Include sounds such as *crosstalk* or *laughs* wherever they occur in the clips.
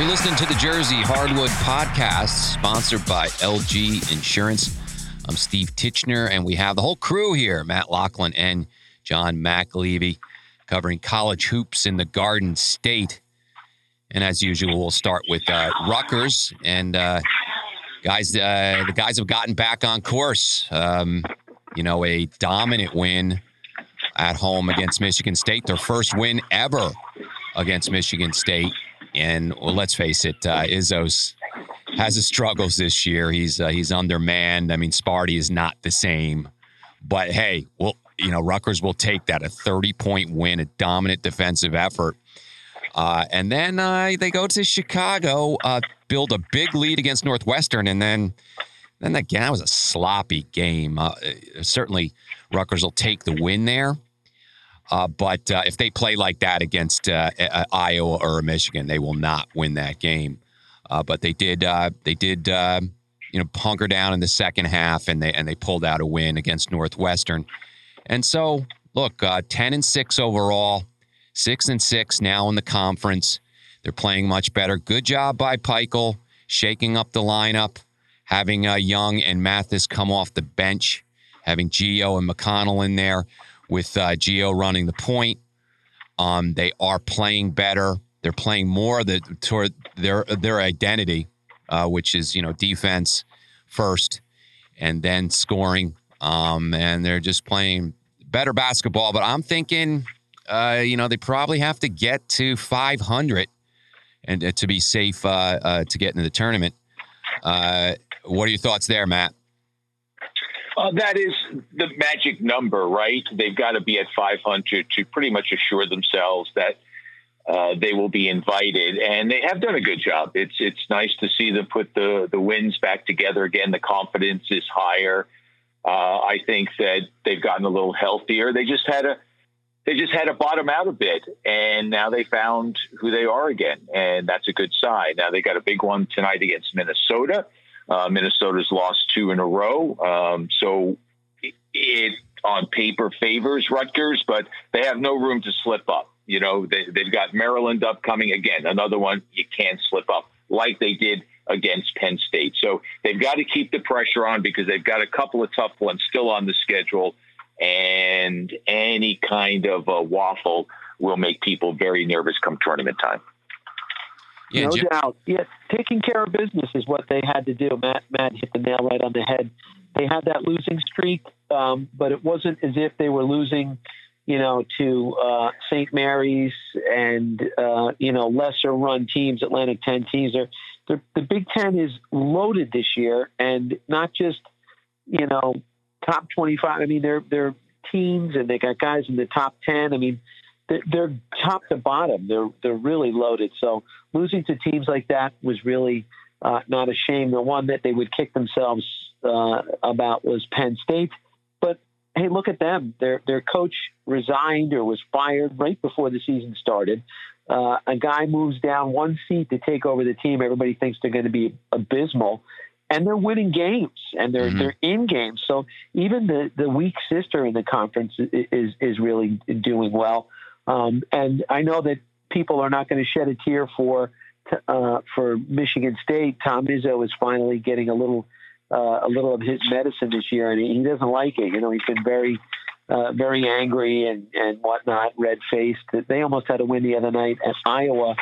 You're listening to the Jersey Hardwood Podcast, sponsored by LG Insurance. I'm Steve Titchener, and we have the whole crew here Matt Loughlin and John McAlevey covering college hoops in the Garden State. And as usual, we'll start with uh, Rutgers. And uh, guys, uh, the guys have gotten back on course. Um, you know, a dominant win at home against Michigan State, their first win ever against Michigan State. And well, let's face it, uh, Izzo's has his struggles this year. He's uh, he's undermanned. I mean, Sparty is not the same. But hey, well, you know, Rutgers will take that a 30 point win, a dominant defensive effort. Uh, and then uh, they go to Chicago, uh, build a big lead against Northwestern, and then then again, that was a sloppy game. Uh, certainly, Rutgers will take the win there. Uh, but uh, if they play like that against uh, Iowa or Michigan, they will not win that game. Uh, but they did. Uh, they did. you know, hunker down in the second half, and they and they pulled out a win against Northwestern. And so, look, ten and six overall, six and six now in the conference. They're playing much better. Good job by Pikiell, shaking up the lineup, having Young and Mathis come off the bench, having Geo and McConnell in there with uh, Geo running the point. Um, they are playing better. They're playing more the, toward their their identity, uh, which is you know defense first, and then scoring. Um, and they're just playing better basketball. But I'm thinking, uh, you know, they probably have to get to 500 and uh, to be safe uh, uh, to get into the tournament. What are your thoughts there, Matt? Uh, that is the magic number, right? They've got to be at 500 to pretty much assure themselves that uh, they will be invited, and they have done a good job. It's it's nice to see them put the the wins back together again. The confidence is higher. Uh, I think that they've gotten a little healthier. They just had a they just had to bottom out a bit, and now they found who they are again, and that's a good sign. Now they got a big one tonight against Minnesota. Uh, Minnesota's lost two in a row. Um, so it, on paper favors Rutgers, but they have no room to slip up. You know, they, they've got Maryland upcoming again, another one you can't slip up like they did against Penn State. So they've got to keep the pressure on because they've got a couple of tough ones still on the schedule, and any kind of a waffle will make people very nervous come tournament time. Yeah, no Jim- doubt. Yeah, taking care of business is what they had to do. Matt Matt hit the nail right on the head. They had that losing streak, um, but it wasn't as if they were losing, you know, to uh, St. Mary's and uh, you know lesser run teams, Atlantic Ten teams. They're, they're, the Big Ten is loaded this year, and not just you know top twenty five. I mean, they're they're teams, and they got guys in the top ten. I mean they're, top to bottom. They're they're really loaded. So losing to teams like that was really uh, not a shame. The one that they would kick themselves uh, about was Penn State. But hey, look at them. Their their coach resigned or was fired right before the season started. Uh, a guy moves down one seat to take over the team. Everybody thinks they're going to be abysmal, and they're winning games and they're mm-hmm. they're in games. So even the the weak sister in the conference is is really doing well. Um, and I know that people are not going to shed a tear for uh, for Michigan State. Tom Izzo is finally getting a little uh, a little of his medicine this year, and he doesn't like it. You know, he's been very uh, very angry and and whatnot, red faced. They almost had a win the other night at Iowa,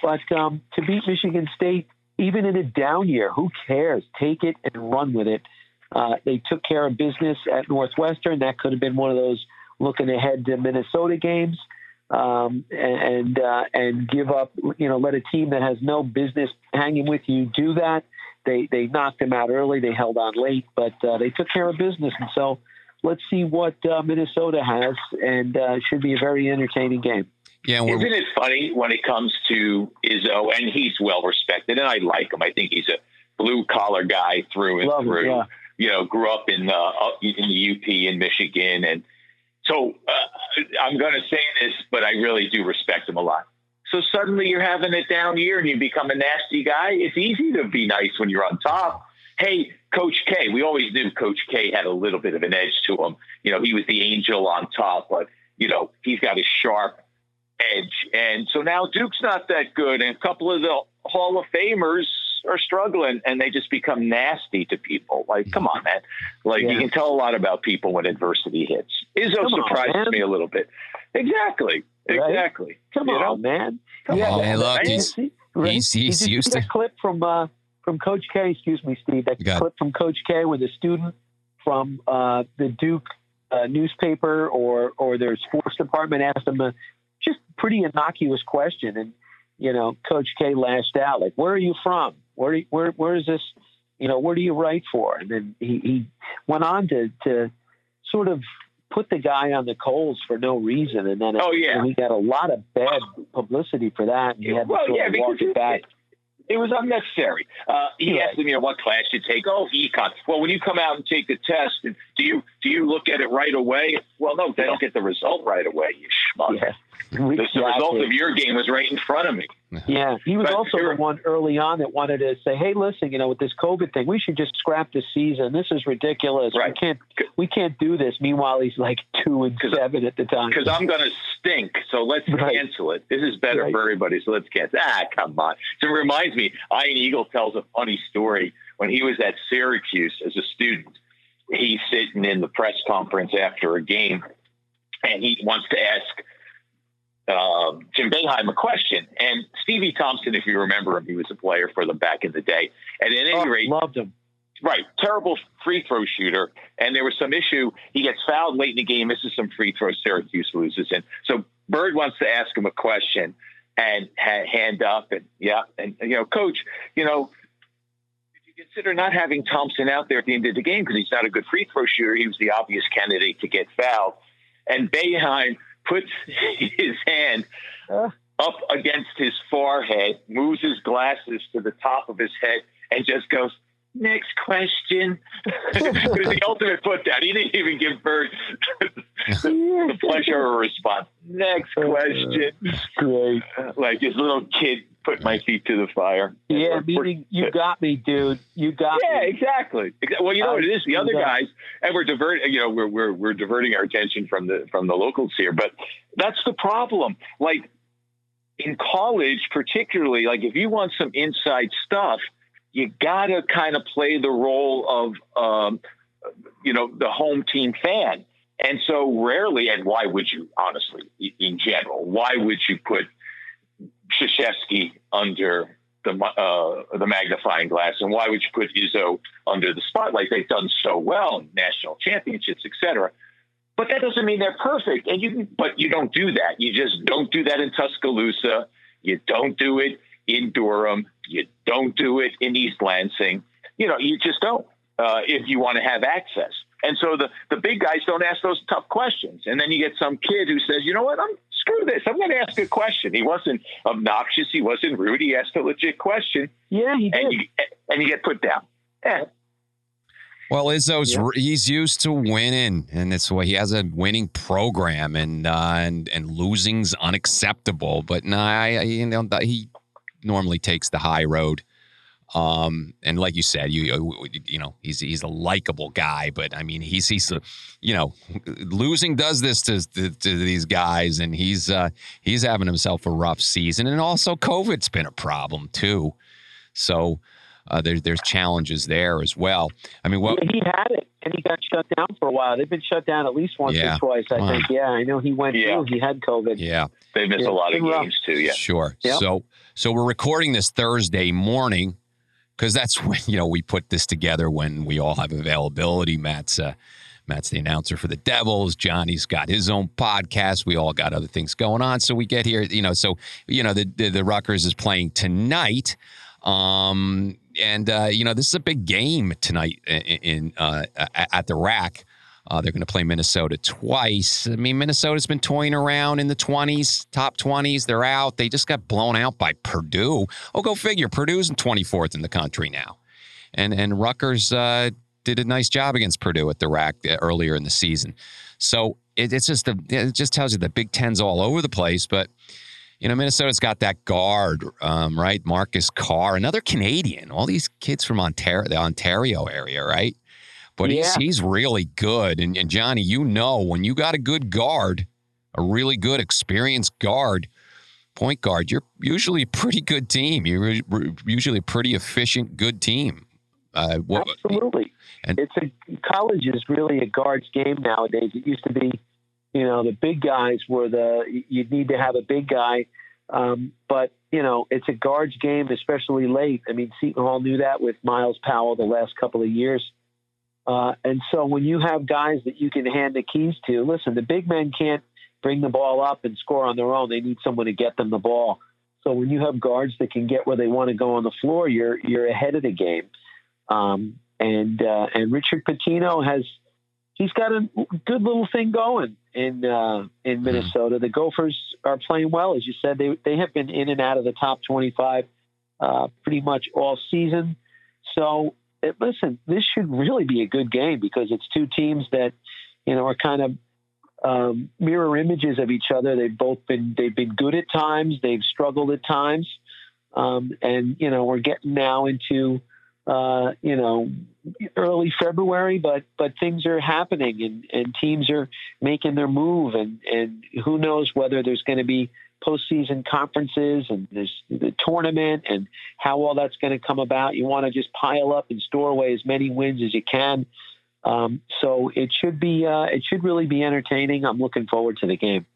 but um, to beat Michigan State, even in a down year, who cares? Take it and run with it. Uh, they took care of business at Northwestern. That could have been one of those looking ahead to Minnesota games um, and uh, and give up. You know, let a team that has no business hanging with you do that. They they knocked them out early. They held on late, but uh, they took care of business. And so, let's see what uh, Minnesota has, and uh, it should be a very entertaining game. Yeah, isn't it funny when it comes to Izzo, and he's well respected, and I like him. I think he's a blue collar guy through and Love through. Him, yeah. You know, grew up in uh, in the UP in Michigan, and so uh, I'm going to say this, but I really do respect him a lot. So suddenly you're having a down year and you become a nasty guy. It's easy to be nice when you're on top. Hey, Coach K, we always knew Coach K had a little bit of an edge to him. You know, he was the angel on top, but, you know, he's got a sharp edge. And so now Duke's not that good. And a couple of the Hall of Famers are struggling and they just become nasty to people. Like, come on, man. Like, yeah. you can tell a lot about people when adversity hits. Izzo come surprised on, me a little bit. Exactly. Right? Exactly. Come you on, know? man. Come yeah, on, man. Look, he's, right? he's, he's used to. clip from, uh, from Coach K, excuse me, Steve, that clip from Coach K with a student from uh, the Duke uh, newspaper or, or their sports department asked him a just pretty innocuous question. And, you know, Coach K lashed out, like, where are you from? Where, you, where, where is this? You know, where do you write for? And then he, he went on to, to sort of put the guy on the coals for no reason. And then, oh, yeah. and he got a lot of bad publicity for that. And he had well, to yeah, walk it back. It was unnecessary. Uh, he yeah. asked me, you know, what class you take. Oh, econ. Well, when you come out and take the test, do you do you look at it right away? Well, no, they don't get the result right away. You schmuck. Yeah. The, the result of your game was right in front of me. Yeah, he was but also the one early on that wanted to say, "Hey, listen, you know, with this COVID thing, we should just scrap the season. This is ridiculous. Right. We can't, we can't do this." Meanwhile, he's like two and seven at the time. Because I'm going to stink, so let's right. cancel it. This is better right. for everybody, so let's cancel. Ah, come on. So it reminds me, Ian Eagle tells a funny story when he was at Syracuse as a student. He's sitting in the press conference after a game, and he wants to ask uh, Jim Boeheim a question. And Stevie Thompson, if you remember him, he was a player for them back in the day. And at any oh, rate, loved him. Right, terrible free throw shooter, and there was some issue. He gets fouled late in the game, misses some free throws. Syracuse loses, and so Bird wants to ask him a question, and hand up, and yeah, and you know, coach, you know, did you consider not having Thompson out there at the end of the game because he's not a good free throw shooter? He was the obvious candidate to get fouled, and Boeheim puts *laughs* his hand up against his forehead, moves his glasses to the top of his head, and just goes, Next question. *laughs* it was the ultimate put down. He didn't even give Bird *laughs* the pleasure of a response. Next uh, question. Great. Uh, like this little kid put my feet to the fire. Yeah, meaning you got me, dude. You got yeah, me. Yeah, exactly. Well, you know what it is. The other guys, and we're diverting. You know, we're we're we're diverting our attention from the from the locals here, but that's the problem. Like in college, particularly, like if you want some inside stuff, you got to kind of play the role of um, you know the home team fan. And so rarely, and why would you, honestly, in general, why would you put Krzyzewski under the uh, the magnifying glass, and why would you put Izzo under the spotlight? They've done so well in national championships, etc. But that doesn't mean they're perfect, and you but you don't do that. You just don't do that in Tuscaloosa. You don't do it in Durham. You don't do it in East Lansing. You know, you just don't uh, if you want to have access. And so the, the big guys don't ask those tough questions. And then you get some kid who says, you know what, I'm screw this. I'm going to ask a question. He wasn't obnoxious. He wasn't rude. He asked a legit question. Yeah, he did. And you, and you get put down. Yeah. Well, Izzo's yeah. he's used to winning, and it's why he has a winning program, and uh, and and losing's unacceptable. But no, I, you know he normally takes the high road. Um, and like you said, you you know he's he's a likable guy, but I mean he's he's a, you know losing does this to, to, to these guys, and he's uh, he's having himself a rough season, and also COVID's been a problem too. So uh, there's there's challenges there as well. I mean, what yeah, he had it and he got shut down for a while. They've been shut down at least once yeah. or twice, I think. Yeah, I know he went yeah. through. He had COVID. Yeah, they missed yeah. a lot of games too. Yeah, sure. Yep. So so we're recording this Thursday morning because that's *laughs* when you know we put this together when we all have availability. Matt's uh, Matt's the announcer for the Devils. Johnny's got his own podcast. We all got other things going on, so we get here. You know, so you know the the, the Rutgers is playing tonight. Um, and uh, you know this is a big game tonight in, in uh, at the RAC. Uh, they're going to play Minnesota twice. I mean, Minnesota's been toying around in the 20s, top 20s. They're out. They just got blown out by Purdue. Oh, go figure. Purdue's in 24th in the country now. And and Rutgers uh, did a nice job against Purdue at the RAC uh, earlier in the season. So it, it's just a, it just tells you the Big Ten's all over the place. But you know, Minnesota's got that guard, um, right? Marcus Carr, another Canadian. All these kids from Ontario, the Ontario area, right? but yeah. he's he's really good. And, and Johnny, you know, when you got a good guard, a really good experienced guard, point guard, you're usually a pretty good team. You're usually a pretty efficient, good team. Uh, Absolutely. And it's a college is really a guards game nowadays. It used to be, you know, the big guys were the you'd need to have a big guy, um, but you know, it's a guards game, especially late. I mean, Seton Hall knew that with Myles Powell the last couple of years. Uh, and so when you have guys that you can hand the keys to, listen, the big men can't bring the ball up and score on their own. They need someone to get them the ball. So when you have guards that can get where they want to go on the floor, you're you're ahead of the game. Um, and uh, and Richard Pitino has he's got a good little thing going in uh, in hmm. Minnesota. The Gophers are playing well, as you said. They they have been in and out of the top 25 uh, pretty much all season. So it, listen, this should really be a good game because it's two teams that you know are kind of um, mirror images of each other. They've both been they've been good at times. They've struggled at times, um, and you know we're getting now into uh, you know early February, but but things are happening and, and teams are making their move, and and who knows whether there's going to be postseason conferences and there's the tournament and how all that's going to come about. You want to just pile up and store away as many wins as you can. Um, so it should be uh, it should really be entertaining. I'm looking forward to the game.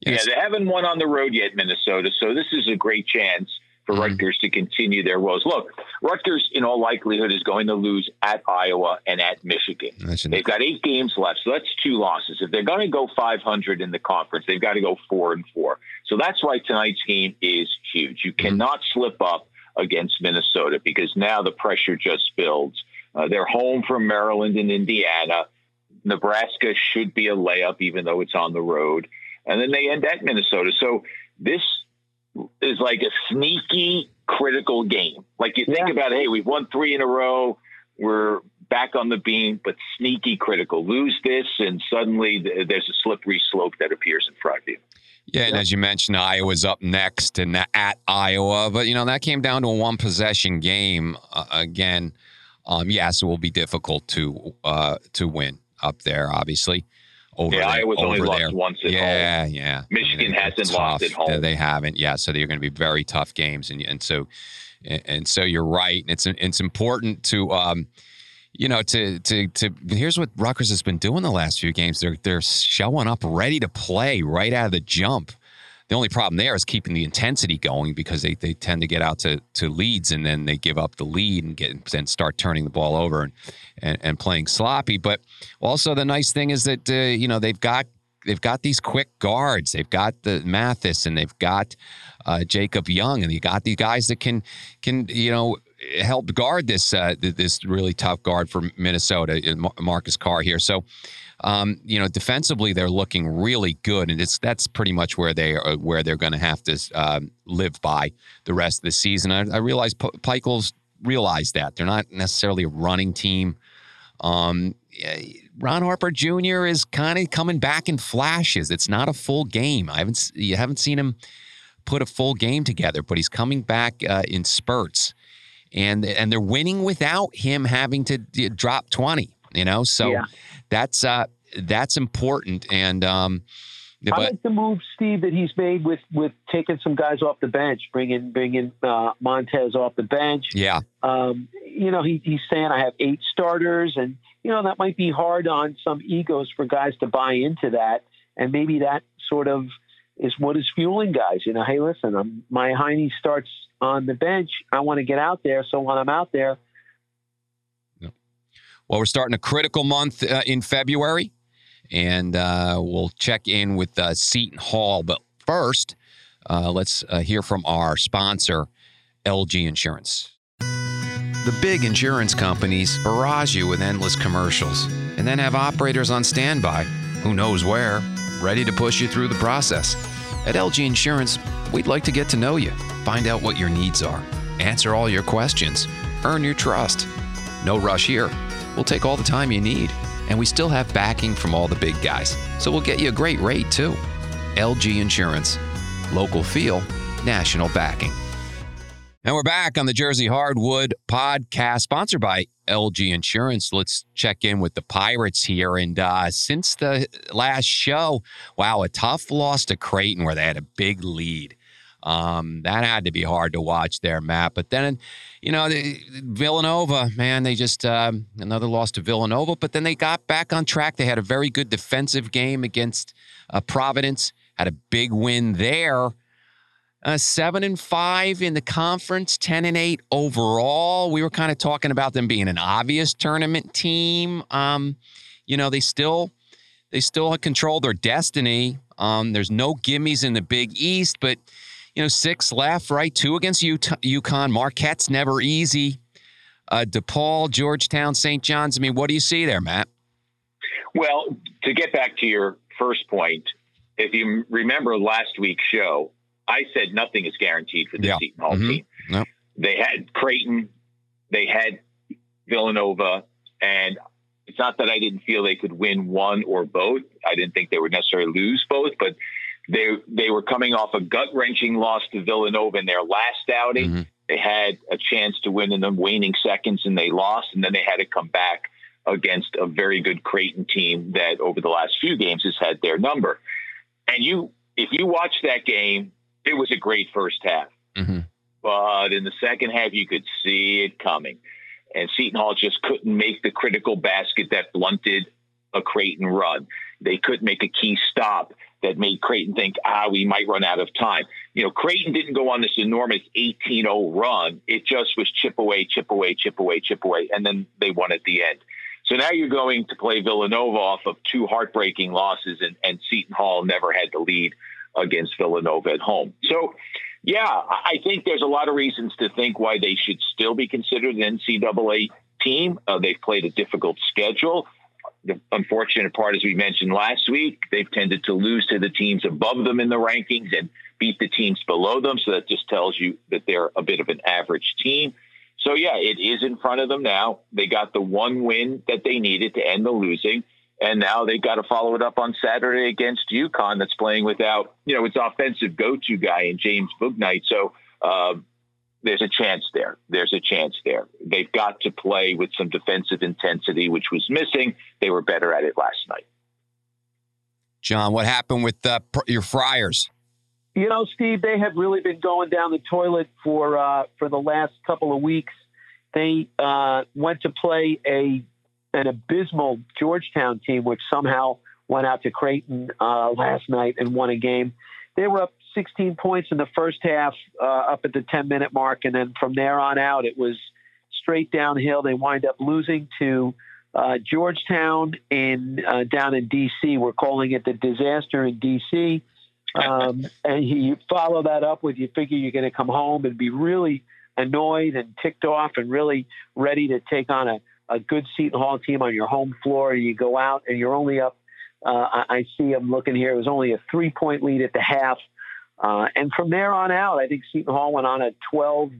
Yes. Yeah, they haven't won on the road yet, Minnesota. So this is a great chance for mm-hmm. Rutgers to continue their woes. Look, Rutgers, in all likelihood, is going to lose at Iowa and at Michigan. They've got eight games left, so that's two losses. If they're going to go 500 in the conference, they've got to go four and four. So that's why tonight's game is huge. You mm-hmm. cannot slip up against Minnesota because now the pressure just builds. Uh, they're home from Maryland and Indiana. Nebraska should be a layup, even though it's on the road. And then they end at Minnesota. So this is like a sneaky, critical game. Like you think yeah. about, hey, we've won three in a row. We're back on the beam, but sneaky critical. Lose this, and suddenly there's a slippery slope that appears in front of you. Yeah, and as you mentioned, Iowa's up next and at Iowa, but you know that came down to a one possession game uh, again. Um, yes, it will be difficult to uh, to win up there, obviously. Over yeah, there, Iowa's only lost once at yeah, home. Yeah, yeah. Michigan hasn't lost at home. They haven't. Yeah, so they're going to be very tough games, and and so and so you're right. And it's it's important to. Um, you know, to to to here's what Rutgers has been doing the last few games. They're they're showing up ready to play right out of the jump. The only problem there is keeping the intensity going because they, they tend to get out to, to leads and then they give up the lead and get and start turning the ball over and, and, and playing sloppy. But also the nice thing is that uh, you know they've got they've got these quick guards. They've got the Mathis and they've got uh, Jacob Young and they got these guys that can can you know help guard this uh, this really tough guard for Minnesota, uh, Marcus Carr here. So um, you know, defensively they're looking really good, and it's that's pretty much where they are, where they're going to have to um, live by the rest of the season. I, I realize P- Pikiell's realize that they're not necessarily a running team. Um, Ron Harper Jr. is kind of coming back in flashes. It's not a full game. I haven't you haven't seen him put a full game together, but he's coming back uh, in spurts, and and they're winning without him having to drop twenty. You know, so yeah that's uh, that's important. And um, I but, like the move, Steve, that he's made with with taking some guys off the bench, bringing bringing uh, Montez off the bench. Yeah, um, you know, he, he's saying I have eight starters, and you know that might be hard on some egos for guys to buy into that, and maybe that sort of is what is fueling guys. You know, hey, listen, I'm, my Heine starts on the bench. I want to get out there, so when I'm out there, well, we're starting a critical month uh, in February, and uh, we'll check in with uh, Seton Hall. But first, uh, let's uh, hear from our sponsor, LG Insurance. The big insurance companies barrage you with endless commercials and then have operators on standby, who knows where, ready to push you through the process. At LG Insurance, we'd like to get to know you, find out what your needs are, answer all your questions, earn your trust. No rush here. We'll take all the time you need, and we still have backing from all the big guys, so we'll get you a great rate too. LG Insurance. Local feel, national backing. And we're back on the Jersey Hardwood podcast, sponsored by LG Insurance. Let's check in with the Pirates here. And uh, since the last show, wow, a tough loss to Creighton where they had a big lead. Um, that had to be hard to watch there, Matt. But then, you know, the, Villanova, man, they just um, another loss to Villanova. But then they got back on track. They had a very good defensive game against uh, Providence. Had a big win there. Uh, seven and five in the conference, ten and eight overall. We were kind of talking about them being an obvious tournament team. Um, you know, they still they still control their destiny. Um, there's no gimmies in the Big East, but you know, six left, right? Two against Utah, UConn. Marquette's never easy. Uh, DePaul, Georgetown, St. John's. I mean, what do you see there, Matt? Well, to get back to your first point, if you remember last week's show, I said nothing is guaranteed for the yeah. Seton Hall mm-hmm. team. Yep. They had Creighton, they had Villanova, and it's not that I didn't feel they could win one or both. I didn't think they would necessarily lose both, but they they were coming off a gut wrenching loss to Villanova in their last outing. Mm-hmm. They had a chance to win in the waning seconds, and they lost, and then they had to come back against a very good Creighton team that over the last few games has had their number. And you, if you watch that game, it was a great first half. Mm-hmm. But in the second half, you could see it coming. And Seton Hall just couldn't make the critical basket that blunted a Creighton run. They couldn't make a key stop that made Creighton think, ah, we might run out of time. You know, Creighton didn't go on this enormous 18 0 run. It just was chip away, chip away, chip away, chip away, and then they won at the end. So now you're going to play Villanova off of two heartbreaking losses, and, and Seton Hall never had the lead against Villanova at home. So, yeah, I think there's a lot of reasons to think why they should still be considered an NCAA team. Uh, they've played a difficult schedule the unfortunate part, as we mentioned last week, they've tended to lose to the teams above them in the rankings and beat the teams below them. So that just tells you that they're a bit of an average team. So, yeah, it is in front of them now. They got the one win that they needed to end the losing. And now they've got to follow it up on Saturday against UConn that's playing without, you know, its offensive go to guy in James Bouknight. So, um, there's a chance there. There's a chance there. They've got to play with some defensive intensity, which was missing. They were better at it last night. John, what happened with uh, your Friars? You know, Steve, they have really been going down the toilet for uh, for the last couple of weeks. They uh, went to play a an abysmal Georgetown team, which somehow went out to Creighton uh, last night and won a game. They were up 16 points in the first half, uh, up at the 10 minute mark, and then from there on out, it was straight downhill. They wind up losing to uh, Georgetown in uh, down in D.C. We're calling it the disaster in D.C. Um, *laughs* and you follow that up with you figure you're going to come home and be really annoyed and ticked off and really ready to take on a, a good Seton Hall team on your home floor. You go out and you're only up. Uh, I, I see I'm looking here. It was only a three point lead at the half. Uh, and from there on out, I think Seton Hall went on a 12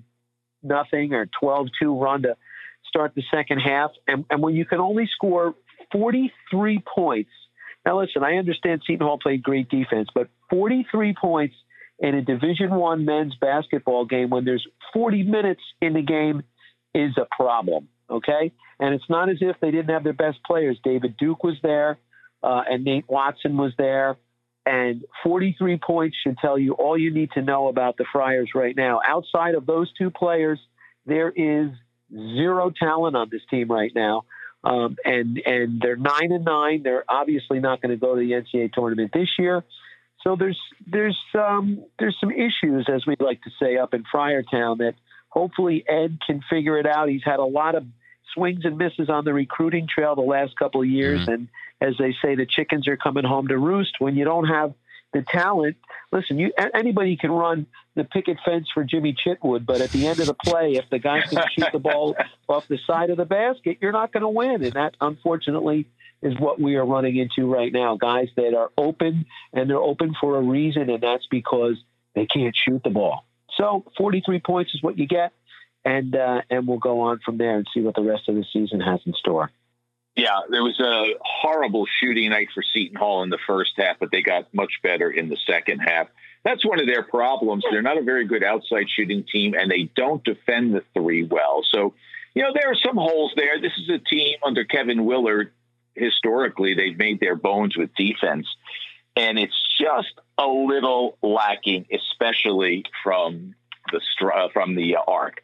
nothing or 12 2 run to start the second half. And, and when you can only score 43 points, now listen, I understand Seton Hall played great defense, but 43 points in a Division One men's basketball game when there's 40 minutes in the game is a problem. Okay, and it's not as if they didn't have their best players. David Duke was there, uh, and Nate Watson was there. And 43 points should tell you all you need to know about the Friars right now. Outside of those two players, there is zero talent on this team right now. Um, and and they're nine and nine. They're obviously not going to go to the NCAA tournament this year. So there's there's um, there's some issues, as we like to say, up in Friartown that hopefully Ed can figure it out. He's had a lot of swings and misses on the recruiting trail the last couple of years, mm-hmm. and as they say, the chickens are coming home to roost. When you don't have the talent, listen, you anybody can run the picket fence for Jimmy Chitwood, but at the end of the play, if the guy can shoot the ball *laughs* off the side of the basket, you're not going to win, and that unfortunately is what we are running into right now. Guys that are open and they're open for a reason, and that's because they can't shoot the ball. So 43 points is what you get, and uh, and we'll go on from there and see what the rest of the season has in store. Yeah, there was a horrible shooting night for Seton Hall in the first half, but they got much better in the second half. That's one of their problems. They're not a very good outside shooting team, and they don't defend the three well. So, you know, there are some holes there. This is a team under Kevin Willard. Historically, they've made their bones with defense. and it's just a little lacking, especially from the uh, from the arc.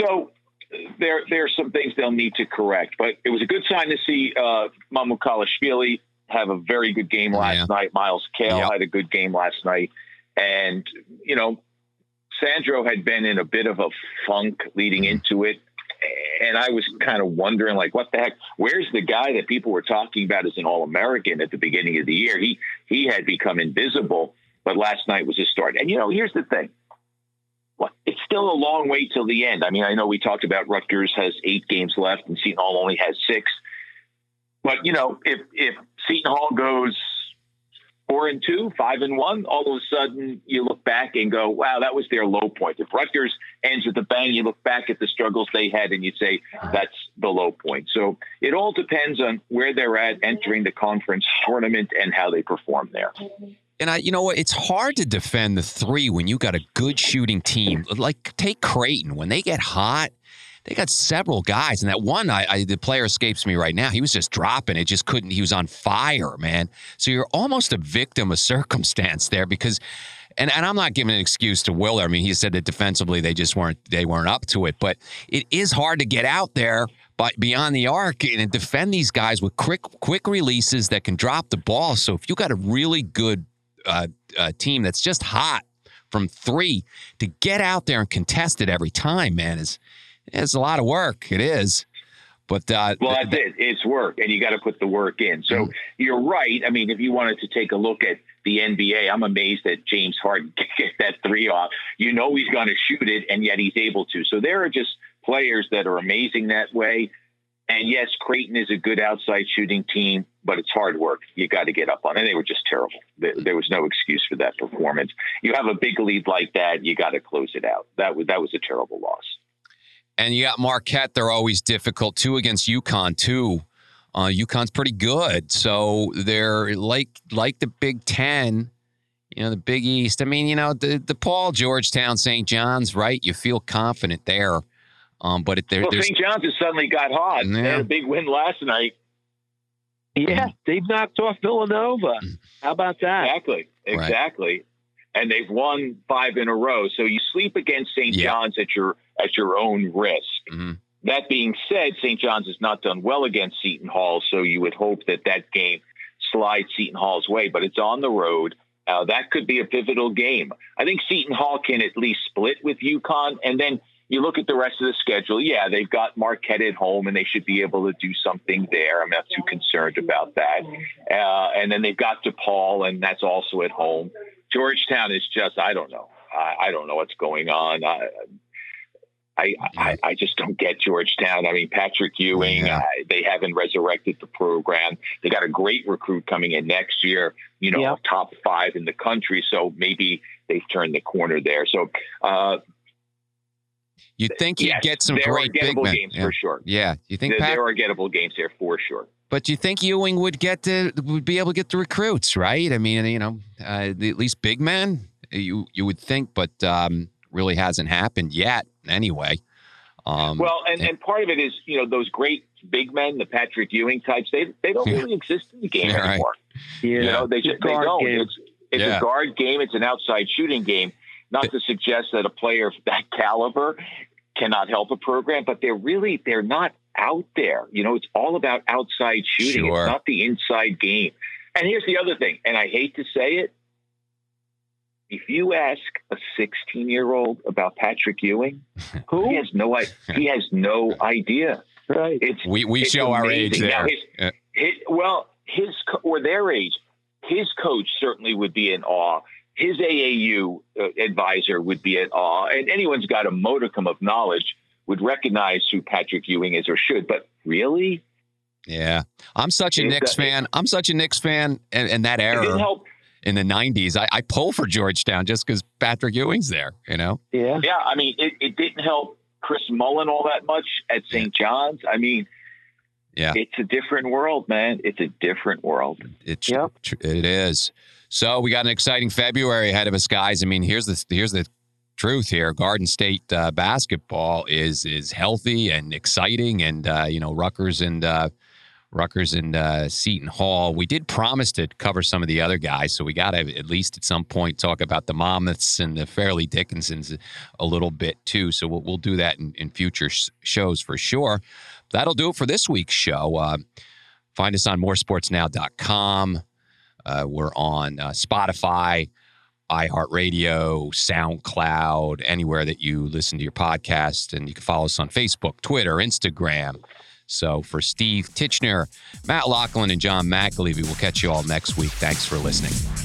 So there there are some things they'll need to correct. But it was a good sign to see uh, Mamukelashvili have a very good game last yeah. night. Myles Cale yep. had a good game last night, and you know Sandro had been in a bit of a funk leading mm-hmm. into it. And I was kind of wondering, like, what the heck? Where's the guy that people were talking about as an All American at the beginning of the year? He he had become invisible, but last night was his start. And you know, here's the thing: it's still a long way till the end. I mean, I know we talked about Rutgers has eight games left and Seton Hall only has six. But you know, if if Seton Hall goes four and two, five and one, all of a sudden you look back and go, wow, that was their low point. If Rutgers ends with a bang, you look back at the struggles they had and you say that's the low point. So it all depends on where they're at entering the conference tournament and how they perform there. And I, you know what? It's hard to defend the three when you got a good shooting team. Like take Creighton when they get hot. They got several guys, and that one, I, I, the player escapes me right now. He was just dropping it, just couldn't. He was on fire, man. So you're almost a victim of *laughs* circumstance there because, and, and I'm not giving an excuse to Willard. I mean, he said that defensively they just weren't they weren't up to it, but it is hard to get out there but beyond the arc and defend these guys with quick quick releases that can drop the ball. So if you got a really good uh, uh, team that's just hot from three to get out there and contest it every time, man, is it's a lot of work. It is. But uh, well, that's th- it. It's work, and you got to put the work in. So mm-hmm. you're right. I mean, if you wanted to take a look at the NBA, I'm amazed that James Harden *laughs* can get that three off. You know he's going to shoot it, and yet he's able to. So there are just players that are amazing that way. And yes, Creighton is a good outside shooting team, but it's hard work. You got to get up on it. And they were just terrible. There was no excuse for that performance. You have a big lead like that, you got to close it out. That was that was a terrible loss. And you got Marquette. They're always difficult too against UConn too. Uh, UConn's pretty good, so they're like like the Big Ten. You know, the Big East. I mean, you know, the DePaul Georgetown St. John's, right? You feel confident there. Um, but it, there, well, St. John's has suddenly got hot. Yeah. They had a big win last night. Yeah, they've knocked off Villanova. How about that? Exactly, exactly. Right. And they've won five in a row. So you sleep against St. Yeah. John's at your at your own risk. Mm-hmm. That being said, St. John's has not done well against Seton Hall, so you would hope that that game slides Seton Hall's way. But it's on the road. Uh, that could be a pivotal game. I think Seton Hall can at least split with UConn, and then you look at the rest of the schedule. Yeah, they've got Marquette at home, and they should be able to do something there. I'm not too concerned about that. Uh, and then they've got DePaul, and that's also at home. Georgetown is just I don't know. I, I don't know what's going on. I, I, I, I just don't get Georgetown. I mean, Patrick Ewing, yeah. uh, they haven't resurrected the program. They got a great recruit coming in next year, you know, yep. top five in the country. So maybe they've turned the corner there. So uh, you think he'd yes, get some great big men. games yeah. for sure. Yeah, you think there, Pat- there are gettable games there for sure. But you think Ewing would get to would be able to get the recruits, right? I mean, you know, uh, at least big men. You you would think, but um, really hasn't happened yet. Anyway. Um, well, and, and, and part of it is you know those great big men, the Patrick Ewing types. They they don't really exist in the game yeah, anymore. Right. You know, they just they don't. Game. It's, it's yeah. a guard game. It's an outside shooting game. Not to suggest that a player of that caliber cannot help a program, but they're really they're not out there. You know, it's all about outside shooting. Sure. It's not the inside game. And here's the other thing, and I hate to say it. If you ask a 16 year old about Patrick Ewing, who *laughs* he has no he has no idea. Right. It's we we it's show amazing. our age there. Now his, uh, his, well, his or their age, his coach certainly would be in awe his AAU uh, advisor would be at awe, and anyone's got a modicum of knowledge would recognize who Patrick Ewing is or should. But really, yeah, I'm such a Knicks fan. I'm such a Knicks fan, and, and that era in the '90s, I, I pull for Georgetown just because Patrick Ewing's there. You know? Yeah, yeah. I mean, it, it didn't help Chris Mullin all that much at St. Yeah. John's. I mean. Yeah, it's a different world, man. It's a different world. It's yep. it is. So we got an exciting February ahead of us, guys. I mean, here's the here's the truth here. Garden State uh, basketball is is healthy and exciting, and uh, you know Rutgers and uh, Rutgers and uh, Seton Hall. We did promise to cover some of the other guys, so we got to at least at some point talk about the Monmouths and the Fairleigh Dickinsons a little bit too. So we'll, we'll do that in, in future sh- shows for sure. That'll do it for this week's show. Uh, find us on moresportsnow.com. Uh, we're on uh, Spotify, iHeartRadio, SoundCloud, anywhere that you listen to your podcast. And you can follow us on Facebook, Twitter, Instagram. So for Steve Titchener, Matt Loughlin, and John McAlevey, we'll catch you all next week. Thanks for listening.